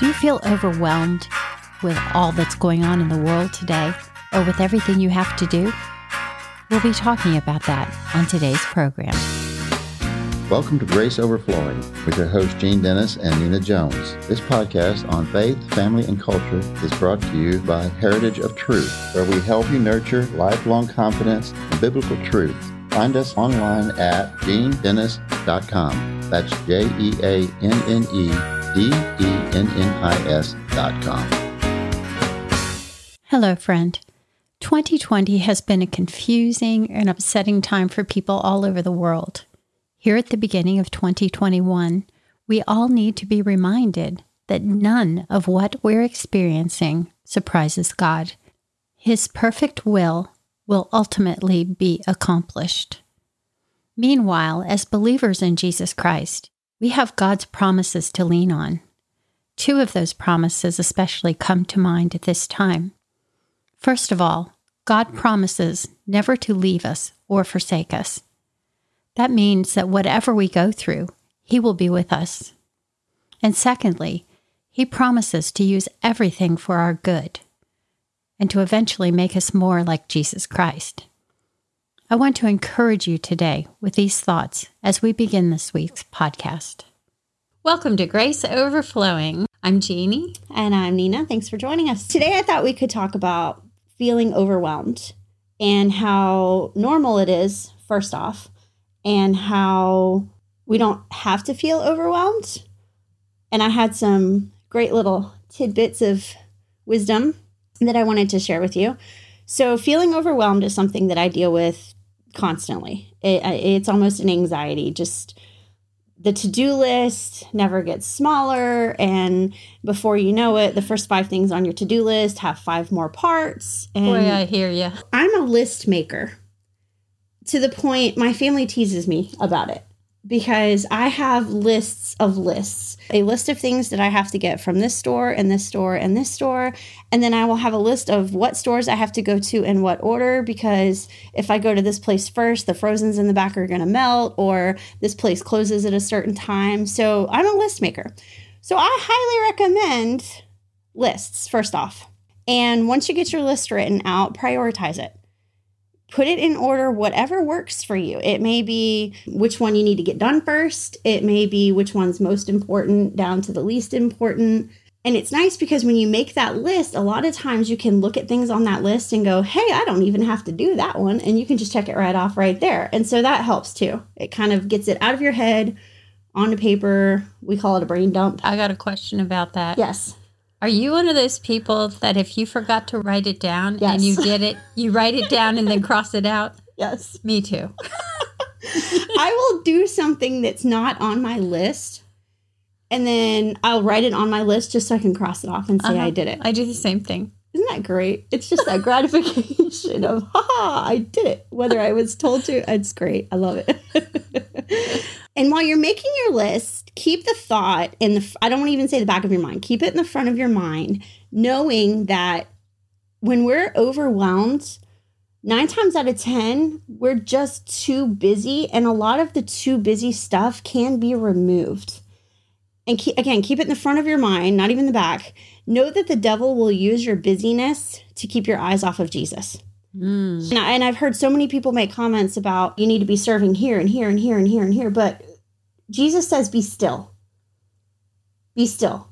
Do you feel overwhelmed with all that's going on in the world today or with everything you have to do? We'll be talking about that on today's program. Welcome to Grace Overflowing with your hosts Jeanne Dennis and Nina Jones. This podcast on faith, family, and culture is brought to you by Heritage of Truth, where we help you nurture lifelong confidence in biblical truth. Find us online at jeannedennis.com. That's J E A N N E D E N N I S dot com. Hello, friend. 2020 has been a confusing and upsetting time for people all over the world. Here at the beginning of 2021, we all need to be reminded that none of what we're experiencing surprises God. His perfect will will ultimately be accomplished. Meanwhile, as believers in Jesus Christ, we have God's promises to lean on. Two of those promises especially come to mind at this time. First of all, God promises never to leave us or forsake us. That means that whatever we go through, He will be with us. And secondly, He promises to use everything for our good and to eventually make us more like Jesus Christ. I want to encourage you today with these thoughts as we begin this week's podcast. Welcome to Grace Overflowing. I'm Jeannie. And I'm Nina. Thanks for joining us. Today, I thought we could talk about feeling overwhelmed and how normal it is, first off, and how we don't have to feel overwhelmed. And I had some great little tidbits of wisdom that I wanted to share with you. So, feeling overwhelmed is something that I deal with constantly. It, it's almost an anxiety. Just the to do list never gets smaller. And before you know it, the first five things on your to do list have five more parts. And Boy, I hear you. I'm a list maker to the point my family teases me about it because I have lists of lists, a list of things that I have to get from this store and this store and this store. And then I will have a list of what stores I have to go to in what order because if I go to this place first, the frozens in the back are going to melt or this place closes at a certain time. So I'm a list maker. So I highly recommend lists, first off. And once you get your list written out, prioritize it put it in order whatever works for you. It may be which one you need to get done first. It may be which one's most important down to the least important. And it's nice because when you make that list a lot of times you can look at things on that list and go hey i don't even have to do that one and you can just check it right off right there. And so that helps too. It kind of gets it out of your head onto paper. We call it a brain dump. I got a question about that. yes Are you one of those people that if you forgot to write it down and you get it, you write it down and then cross it out? yes Me too. I will do something that's not on my list, and then I'll write it on my list just so I can cross it off and say Uh-huh. I did it. I do the same thing. Isn't that great? It's just that gratification of, ha, I did it. Whether I was told to, it's great. I love it. and while you're making your list, keep the thought in the, I don't want to even say the back of your mind, keep it in the front of your mind, knowing that when we're overwhelmed, nine times out of 10, we're just too busy. And a lot of the too busy stuff can be removed. And keep, again, keep it in the front of your mind, not even the back. Know that the devil will use your busyness to keep your eyes off of Jesus. Mm. And, I, and I've heard so many people make comments about you need to be serving here and here and here and here and here. But Jesus says, be still. Be still.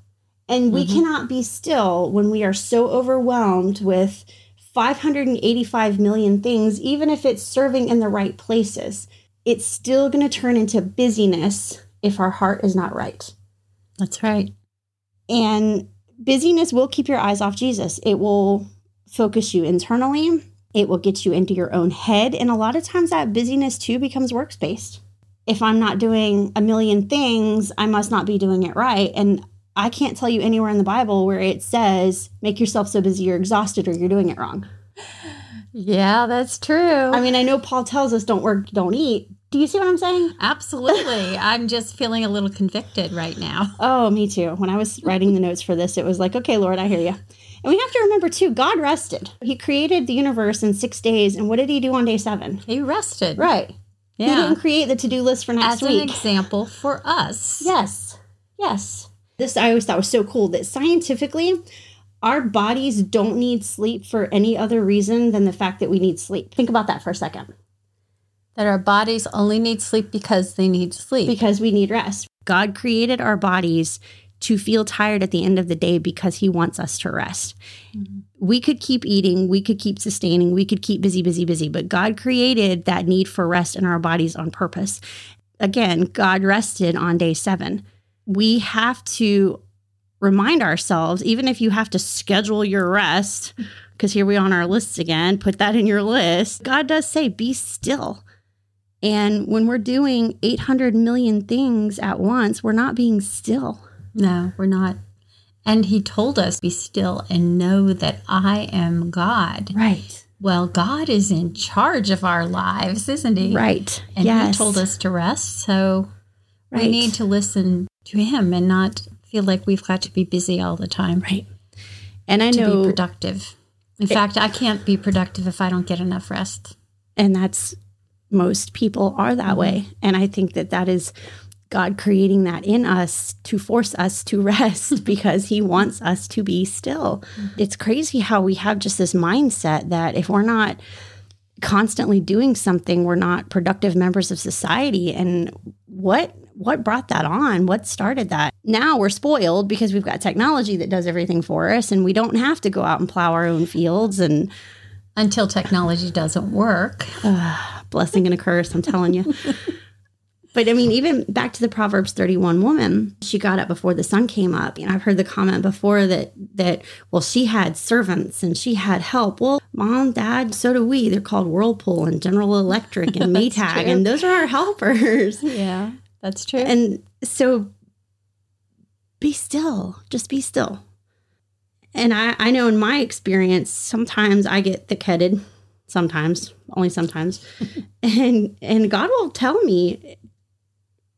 And we Mhm. cannot be still when we are so overwhelmed with 585 million things, even if it's serving in the right places. It's still going to turn into busyness if our heart is not right. That's right. And busyness will keep your eyes off Jesus. It will focus you internally. It will get you into your own head. And a lot of times that busyness too becomes works based. If I'm not doing a million things, I must not be doing it right. And I can't tell you anywhere in the Bible where it says, make yourself so busy you're exhausted or you're doing it wrong. Yeah, that's true. I mean, I know Paul tells us don't work, don't eat. Do you see what I'm saying? Absolutely. I'm just feeling a little convicted right now. Oh, me too. When I was writing the notes for this, it was like, okay, Lord, I hear you. And we have to remember too, God rested. He created the universe in six days. And what did he do on day seven? He rested. Right. He Yeah. didn't create the to do list for next As an example for us. yes. Yes. This I always thought was so cool that scientifically, our bodies don't need sleep for any other reason than the fact that we need sleep. Think about that for a second. That our bodies only need sleep because they need sleep. Because we need rest. God created our bodies to feel tired at the end of the day because he wants us to rest. Mm-hmm. We could keep eating, we could keep sustaining, we could keep busy, busy, busy, but God created that need for rest in our bodies on purpose. Again, God rested on day seven. We have to remind ourselves, even if you have to schedule your rest, because here we are on our lists again, put that in your list. God does say, be still. And when we're doing 800 million things at once, we're not being still. No, we're not. And he told us, be still and know that I am God. Right. Well, God is in charge of our lives, isn't he? Right. And yes. he told us to rest. So right. we need to listen to him and not feel like we've got to be busy all the time. Right. And I to know be productive. In it, fact, I can't be productive if I don't get enough rest. And that's most people are that mm-hmm. way. And I think that that is God creating that in us to force us to rest because He wants us to be still. Mm-hmm. It's crazy how we have just this mindset that if we're not constantly doing something, we're not productive members of society. And what what brought that on? What started that? Now we're spoiled because we've got technology that does everything for us and we don't have to go out and plow our own fields and until technology doesn't work. Uh, blessing and a curse, I'm telling you. But I mean, even back to the Proverbs 31 woman, she got up before the sun came up. And I've heard the comment before that that well, she had servants and she had help. Well, mom, dad, so do we. They're called Whirlpool and General Electric and Maytag, and those are our helpers. Yeah, that's true. And so be still. Just be still. And I, I know in my experience, sometimes I get thick headed. Sometimes, only sometimes. and and God will tell me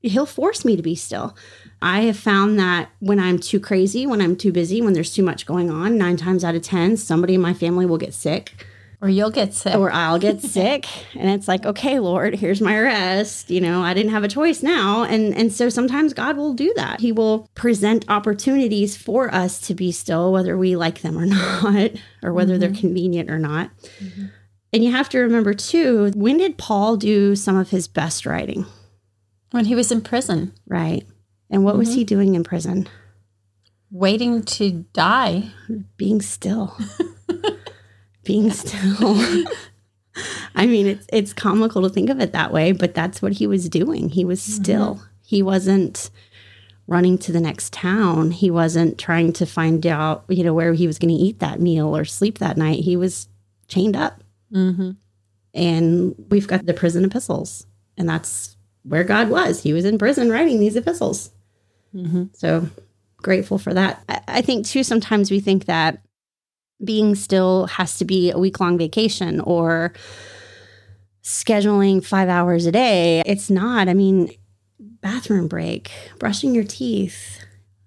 he'll force me to be still. I have found that when I'm too crazy, when I'm too busy, when there's too much going on, nine times out of 10, somebody in my family will get sick. Or you'll get sick. Or I'll get sick. And it's like, okay, Lord, here's my rest. You know, I didn't have a choice now. And and so sometimes God will do that. He will present opportunities for us to be still, whether we like them or not, or whether mm-hmm. they're convenient or not. Mm-hmm. And you have to remember too, when did Paul do some of his best writing? When he was in prison. Right. And what mm-hmm. was he doing in prison? Waiting to die. Being still. Being still. I mean, it's it's comical to think of it that way, but that's what he was doing. He was mm-hmm. still. Mm-hmm. He wasn't running to the next town. He wasn't trying to find out, you know, where he was going to eat that meal or sleep that night. He was chained up. Mm-hmm. And we've got the prison epistles, and that's where God was. He was in prison writing these epistles. Mm-hmm. So grateful for that. I, I think too, sometimes we think that being still has to be a week long vacation or scheduling five hours a day. It's not. I mean, bathroom break, brushing your teeth.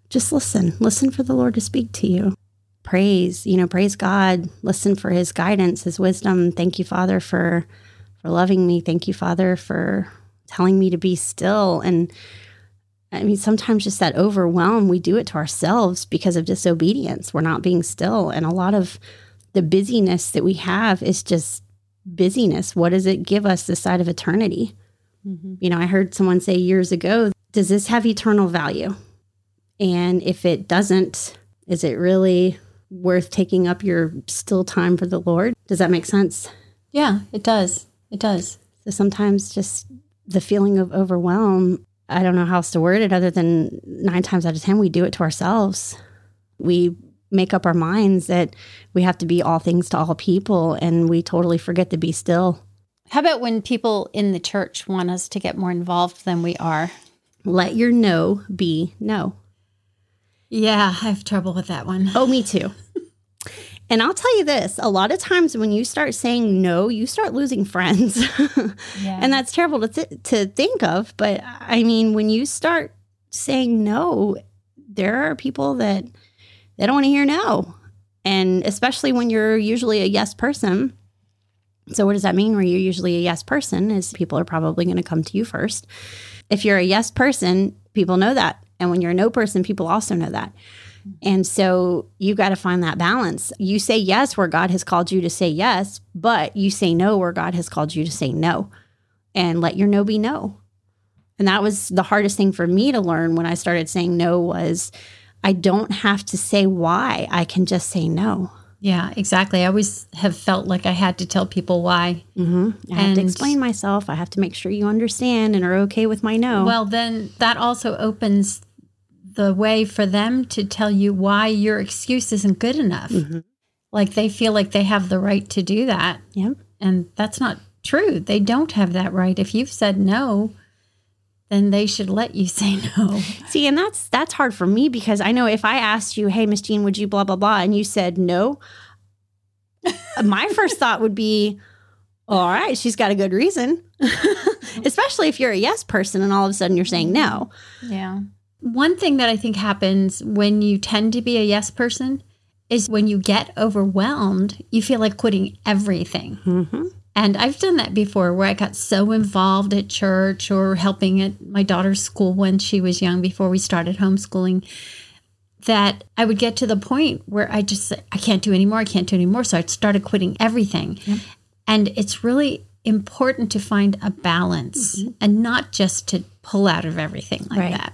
Just listen. Listen for the Lord to speak to you. Praise, you know, praise God. Listen for his guidance, his wisdom. Thank you, Father, for for loving me. Thank you, Father, for telling me to be still. And I mean, sometimes just that overwhelm, we do it to ourselves because of disobedience. We're not being still. And a lot of the busyness that we have is just busyness. What does it give us this side of eternity? Mm-hmm. You know, I heard someone say years ago, does this have eternal value? And if it doesn't, is it really worth taking up your still time for the Lord? Does that make sense? Yeah, it does. It does. So sometimes just the feeling of overwhelm, I don't know how else to word it other than nine times out of 10, we do it to ourselves. We make up our minds that we have to be all things to all people and we totally forget to be still. How about when people in the church want us to get more involved than we are? Let your no be no. Yeah, I have trouble with that one. Oh, me too. And I'll tell you this a lot of times when you start saying no, you start losing friends. yeah. And that's terrible to, th- to think of. But I mean, when you start saying no, there are people that they don't want to hear no. And especially when you're usually a yes person. So, what does that mean? Where you're usually a yes person, is people are probably going to come to you first. If you're a yes person, people know that And when you're a no person, people also know that. And so you got to find that balance. You say yes where God has called you to say yes, but you say no where God has called you to say no. And let your no be no. And that was the hardest thing for me to learn when I started saying no was I don't have to say why. I can just say no. Yeah, exactly. I always have felt like I had to tell people why. Mm-hmm. I have to explain myself. I have to make sure you understand and are okay with my no. Well, then that also opens the way for them to tell you why your excuse isn't good enough. Mm-hmm. Like they feel like they have the right to do that. yep. And that's not true. They don't have that right. If you've said no, then they should let you say no. See, and that's that's hard for me because I know if I asked you, "Hey, Miss Jeanne, would you blah blah blah," and you said no, my first thought would be, "All right, she's got a good reason." Especially if you're a yes person and all of a sudden you're saying no. Yeah. One thing that I think happens when you tend to be a yes person is when you get overwhelmed, you feel like quitting everything. Mm-hmm. And I've done that before where I got so involved at church or helping at my daughter's school when she was young before we started homeschooling that I would get to the point where I just I can't do anymore. I can't do anymore. So I started quitting everything. And it's really important to find a balance and not just to pull out of everything like Right. that.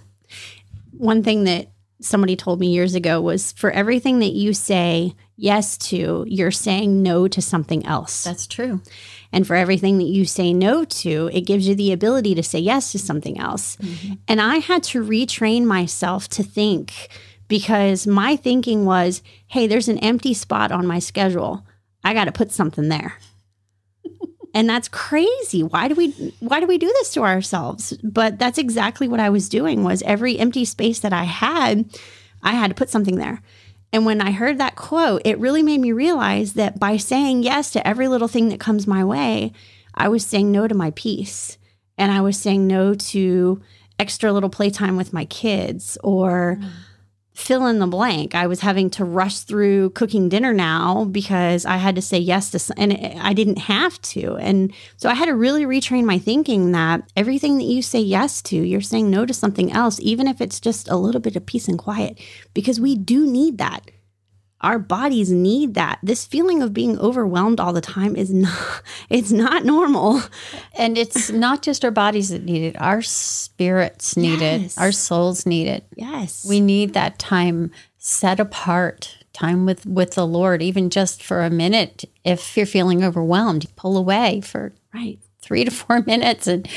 One thing that somebody told me years ago was for everything that you say yes to, you're saying no to something else. That's true. And for everything that you say no to, it gives you the ability to say yes to something else. Mm-hmm. And I had to retrain myself to think because my thinking was, hey, there's an empty spot on my schedule. I got to put something there. And that's crazy. Why do we why do we do this to ourselves? But that's exactly what I was doing was every empty space that I had, I had to put something there. And when I heard that quote, it really made me realize that by saying yes to every little thing that comes my way, I was saying no to my peace. And I was saying no to extra little playtime with my kids or mm. Fill in the blank. I was having to rush through cooking dinner now because I had to say yes to, and I didn't have to. And so I had to really retrain my thinking that everything that you say yes to, you're saying no to something else, even if it's just a little bit of peace and quiet, because we do need that. Our bodies need that. This feeling of being overwhelmed all the time is not, it's not normal. And it's not just our bodies that need it, our spirits need Yes. it, our souls need it. Yes. We need that time set apart, time with with the Lord, even just for a minute. If you're feeling overwhelmed, pull away for right. three to four minutes and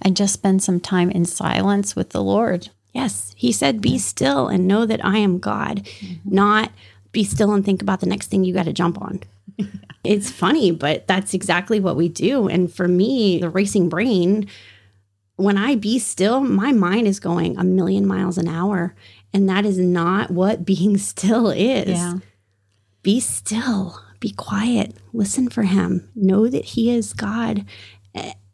and just spend some time in silence with the Lord. Yes, he said, Be still and know that I am God, mm-hmm. not be still and think about the next thing you got to jump on. it's funny, but that's exactly what we do. And for me, the racing brain, when I be still, my mind is going a million miles an hour. And that is not what being still is. Yeah. Be still, be quiet, listen for him, know that he is God,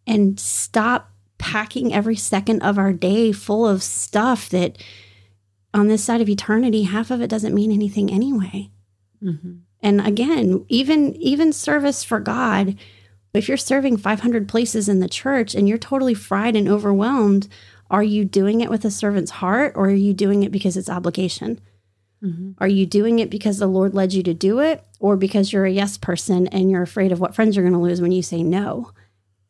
and stop packing every second of our day full of stuff that on this side of eternity, half of it doesn't mean anything anyway. Mm-hmm. And again, even even service for God, if you're serving 500 places in the church and you're totally fried and overwhelmed, are you doing it with a servant's heart or are you doing it because it's obligation? Mm-hmm. Are you doing it because the Lord led you to do it or because you're a yes person and you're afraid of what friends you're going to lose when you say no?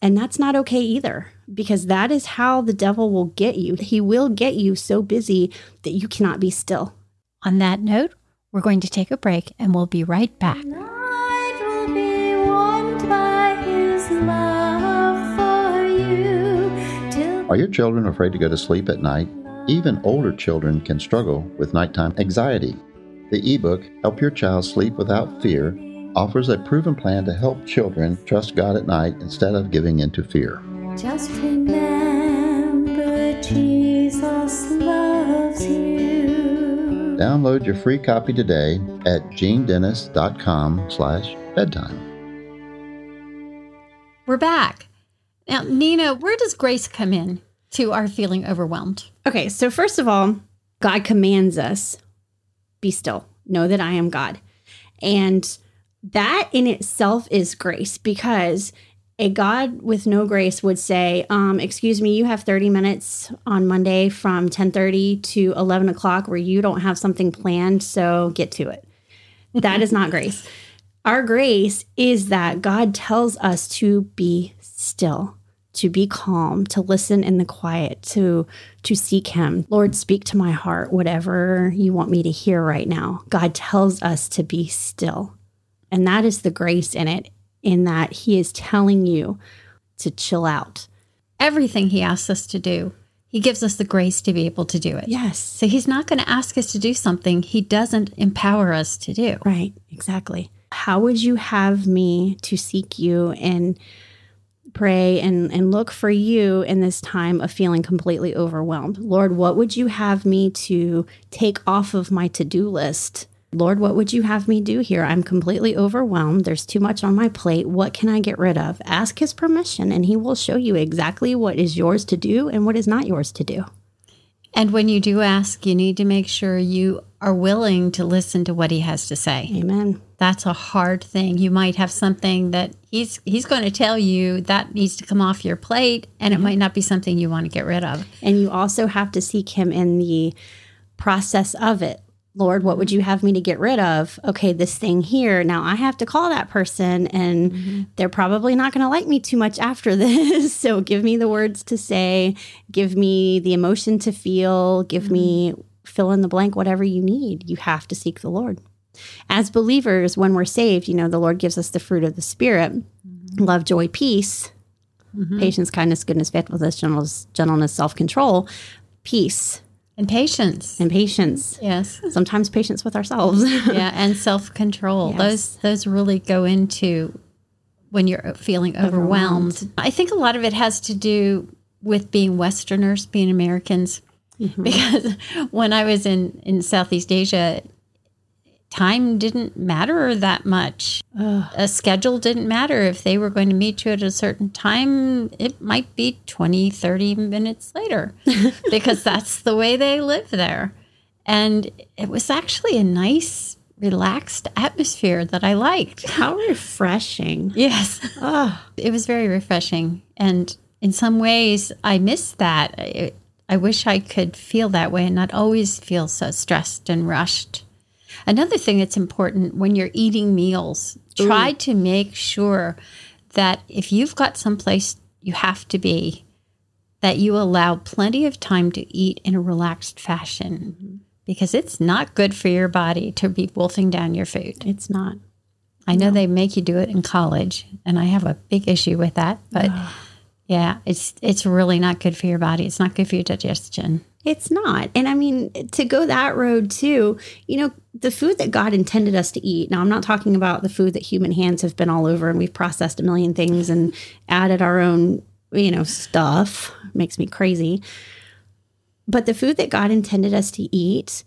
And that's not okay either because that is how the devil will get you. He will get you so busy that you cannot be still. On that note, we're going to take a break and we'll be right back. Night will be warmed by his love for you till Are your children afraid to go to sleep at night? Even older children can struggle with nighttime anxiety. The ebook, Help Your Child Sleep Without Fear, offers a proven plan to help children trust God at night instead of giving into fear. Just remember Jesus loves you. Download your free copy today at jeannedennis.com slash bedtime. We're back. Now, Nina, where does grace come in to our feeling overwhelmed? Okay, so first of all, God commands us be still, know that I am God. And that in itself is grace because A God with no grace would say, um, "Excuse me, you have thirty minutes on Monday from ten thirty to eleven o'clock, where you don't have something planned, so get to it." That is not grace. Our grace is that God tells us to be still, to be calm, to listen in the quiet, to to seek him. Lord, speak to my heart whatever you want me to hear right now. God tells us to be still. And that is the grace in it in that he is telling you to chill out. Everything he asks us to do, he gives us the grace to be able to do it. Yes. So he's not going to ask us to do something he doesn't empower us to do. Right, exactly. How would you have me to seek you and pray and, and look for you in this time of feeling completely overwhelmed? Lord, what would you have me to take off of my to do list? Lord, what would you have me do here? I'm completely overwhelmed. There's too much on my plate. What can I get rid of? Ask his permission, and he will show you exactly what is yours to do and what is not yours to do. And when you do ask, you need to make sure you are willing to listen to what he has to say. Amen. That's a hard thing. You might have something that he's he's going to tell you that needs to come off your plate and it mm-hmm. might not be something you want to get rid of. And you also have to seek him in the process of it. Lord, what would you have me to get rid of? Okay, this thing here. Now I have to call that person, and mm-hmm. they're probably not going to like me too much after this. so give me the words to say, give me the emotion to feel, give me mm-hmm. fill in the blank, whatever you need. You have to seek the Lord. As believers, when we're saved, you know, the Lord gives us the fruit of the Spirit mm-hmm. love, joy, peace, patience, kindness, goodness, faithfulness, gentleness, gentleness self control, peace, And patience. and patience. Yes. Sometimes patience with ourselves. Yeah, and self-control. Yes. Those those really go into when you're feeling overwhelmed. I think a lot of it has to do with being Westerners, being Americans. Mm-hmm. Because when I was in in Southeast Asia, time didn't matter that much. A schedule didn't matter. If they were going to meet you at a certain time, it might be 20, 30 minutes later because that's the way they live there. And it was actually a nice, relaxed atmosphere that I liked. How refreshing. Yes. Oh, It was very refreshing. And in some ways, I miss that. I, I wish I could feel that way and not always feel so stressed and rushed. Another thing that's important when you're eating meals, try to make sure that if you've got someplace you have to be, that you allow plenty of time to eat in a relaxed fashion mm-hmm. because it's not good for your body to be wolfing down your food. it's not. I know they make you do it in college, and I have a big issue with that. But yeah, it's it's really not good for your body. It's not good for your digestion. It's not. And I mean, to go that road too, you know, the food that God intended us to eat. Now, I'm not talking about the food that human hands have been all over and we've processed a million things and added our own, you know, stuff. Makes me crazy. But the food that God intended us to eat,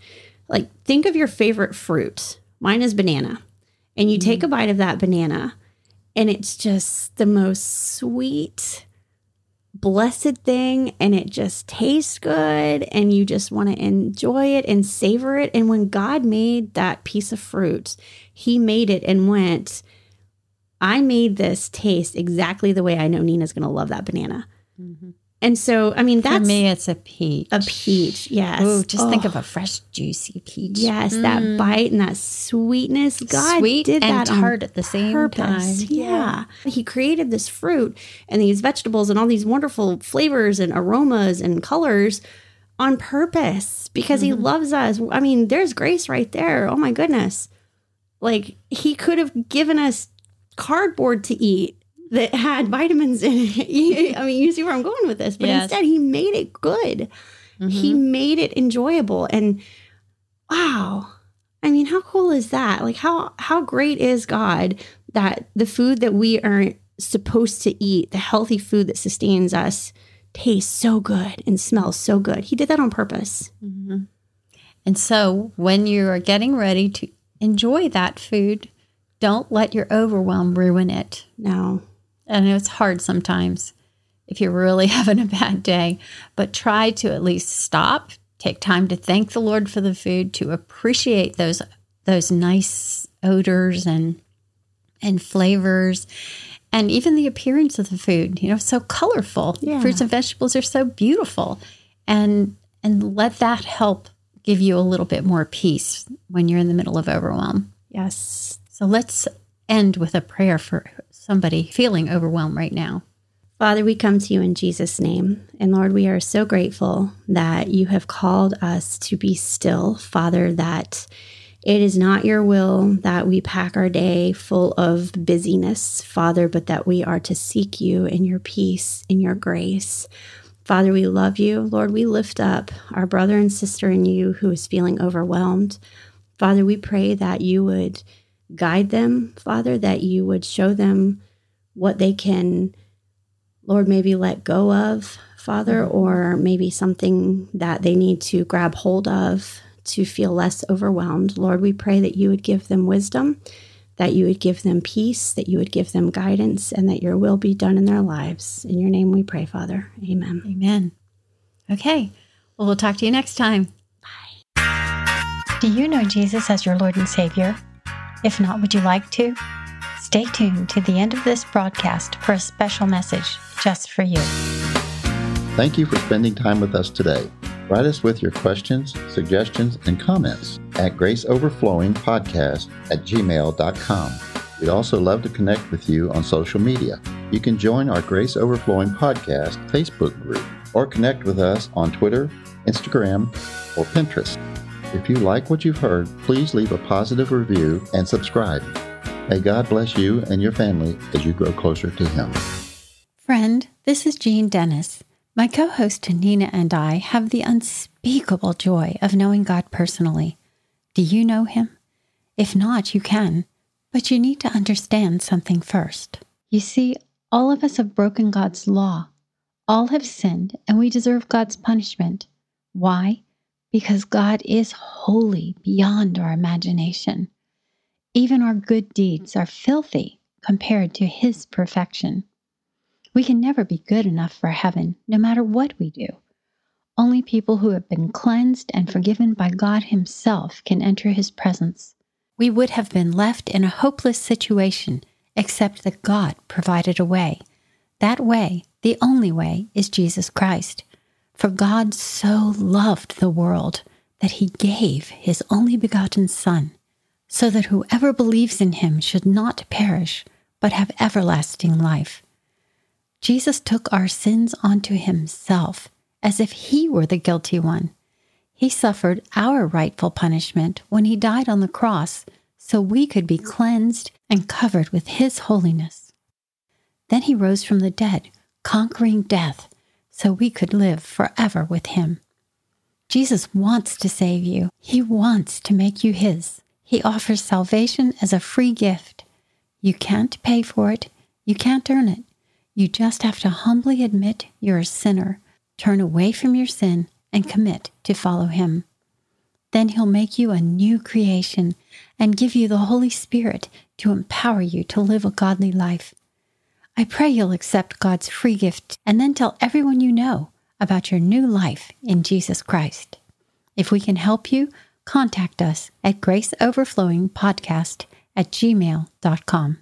like think of your favorite fruit. Mine is banana. And you take mm. a bite of that banana and it's just the most sweet, blessed thing and it just tastes good and you just want to enjoy it and savor it. And when God made that piece of fruit, He made it and went, I made this taste exactly the way I know Nina's going to love that banana. Mm-hmm. And so, I mean, that's For me, it's a peach. a peach. Yes. Oh, just think Oh, of a oh. fresh, juicy peach. Yes, that mm. bite and that sweetness. God Sweet did and that on tart at the same purpose. time. Yeah. He created this fruit and these vegetables and all these wonderful flavors and aromas and colors on purpose because he mm-hmm. loves us. I mean, there's grace right there. Oh my goodness. Like he could have given us cardboard to eat that had vitamins in it. I mean, you see where I'm going with this, but Yes. instead he made it good. He mm-hmm. made it enjoyable and wow. I mean, how cool is that? Like how how great is God that the food that we aren't supposed to eat, the healthy food that sustains us, tastes so good and smells so good. He did that on purpose. Mm-hmm. And so when you are getting ready to enjoy that food, don't let your overwhelm ruin it. No. Know it's hard sometimes if you're really having a bad day, but try to at least stop, take time to thank the Lord for the food, to appreciate those those nice odors and and flavors And even the appearance of the food, you know, so colorful. Yeah. Fruits and vegetables are so beautiful. And and let that help give you a little bit more peace when you're in the middle of overwhelm. Yes. So let's end with a prayer for somebody feeling overwhelmed right now. Father, we come to you in Jesus' name. And Lord, we are so grateful that you have called us to be still, Father, that it is not your will that we pack our day full of busyness, Father, but that we are to seek you in your peace, in your grace. Father, we love you. Lord, we lift up our brother and sister in you who is feeling overwhelmed. Father, we pray that you would guide them, Father, that you would show them what they can, Lord, maybe let go of, Father, or maybe something that they need to grab hold of to feel less overwhelmed. Lord, we pray that you would give them wisdom, that you would give them peace, that you would give them guidance, and that your will be done in their lives. In your name we pray, Father. Amen. Amen. Okay. Well, we'll talk to you next time. Bye. Do you know Jesus as your Lord and Savior? If not, would you like to? Stay tuned to the end of this broadcast for a special message just for you. Thank you for spending time with us today. Write us with your questions, suggestions, and comments at graceoverflowingpodcast at gmail.com. We'd also love to connect with you on social media. You can join our Grace Overflowing Podcast Facebook group or connect with us on Twitter, Instagram, or Pinterest. If you like what you've heard, please leave a positive review and subscribe. May God bless you and your family as you grow closer to Him. Friend, this is Jeanne Dennis. My co host Nina and I have the unspeakable joy of knowing God personally. Do you know Him? If not, you can, but you need to understand something first. You see, all of us have broken God's law. All have sinned, and we deserve God's punishment. Why? Because God is holy beyond our imagination. Even our good deeds are filthy compared to His perfection. We can never be good enough for heaven, no matter what we do. Only people who have been cleansed and forgiven by God Himself can enter His presence. We would have been left in a hopeless situation except that God provided a way. That way, the only way, is Jesus Christ. For God so loved the world that He gave His only begotten Son, so that whoever believes in Him should not perish, but have everlasting life. Jesus took our sins onto himself as if he were the guilty one. He suffered our rightful punishment when he died on the cross so we could be cleansed and covered with his holiness. Then he rose from the dead, conquering death, so we could live forever with him. Jesus wants to save you. He wants to make you his. He offers salvation as a free gift. You can't pay for it. You can't earn it. You just have to humbly admit you're a sinner, turn away from your sin, and commit to follow Him. Then He'll make you a new creation and give you the Holy Spirit to empower you to live a godly life. I pray you'll accept God's free gift and then tell everyone you know about your new life in Jesus Christ. If we can help you, contact us at graceoverflowingpodcast at gmail.com.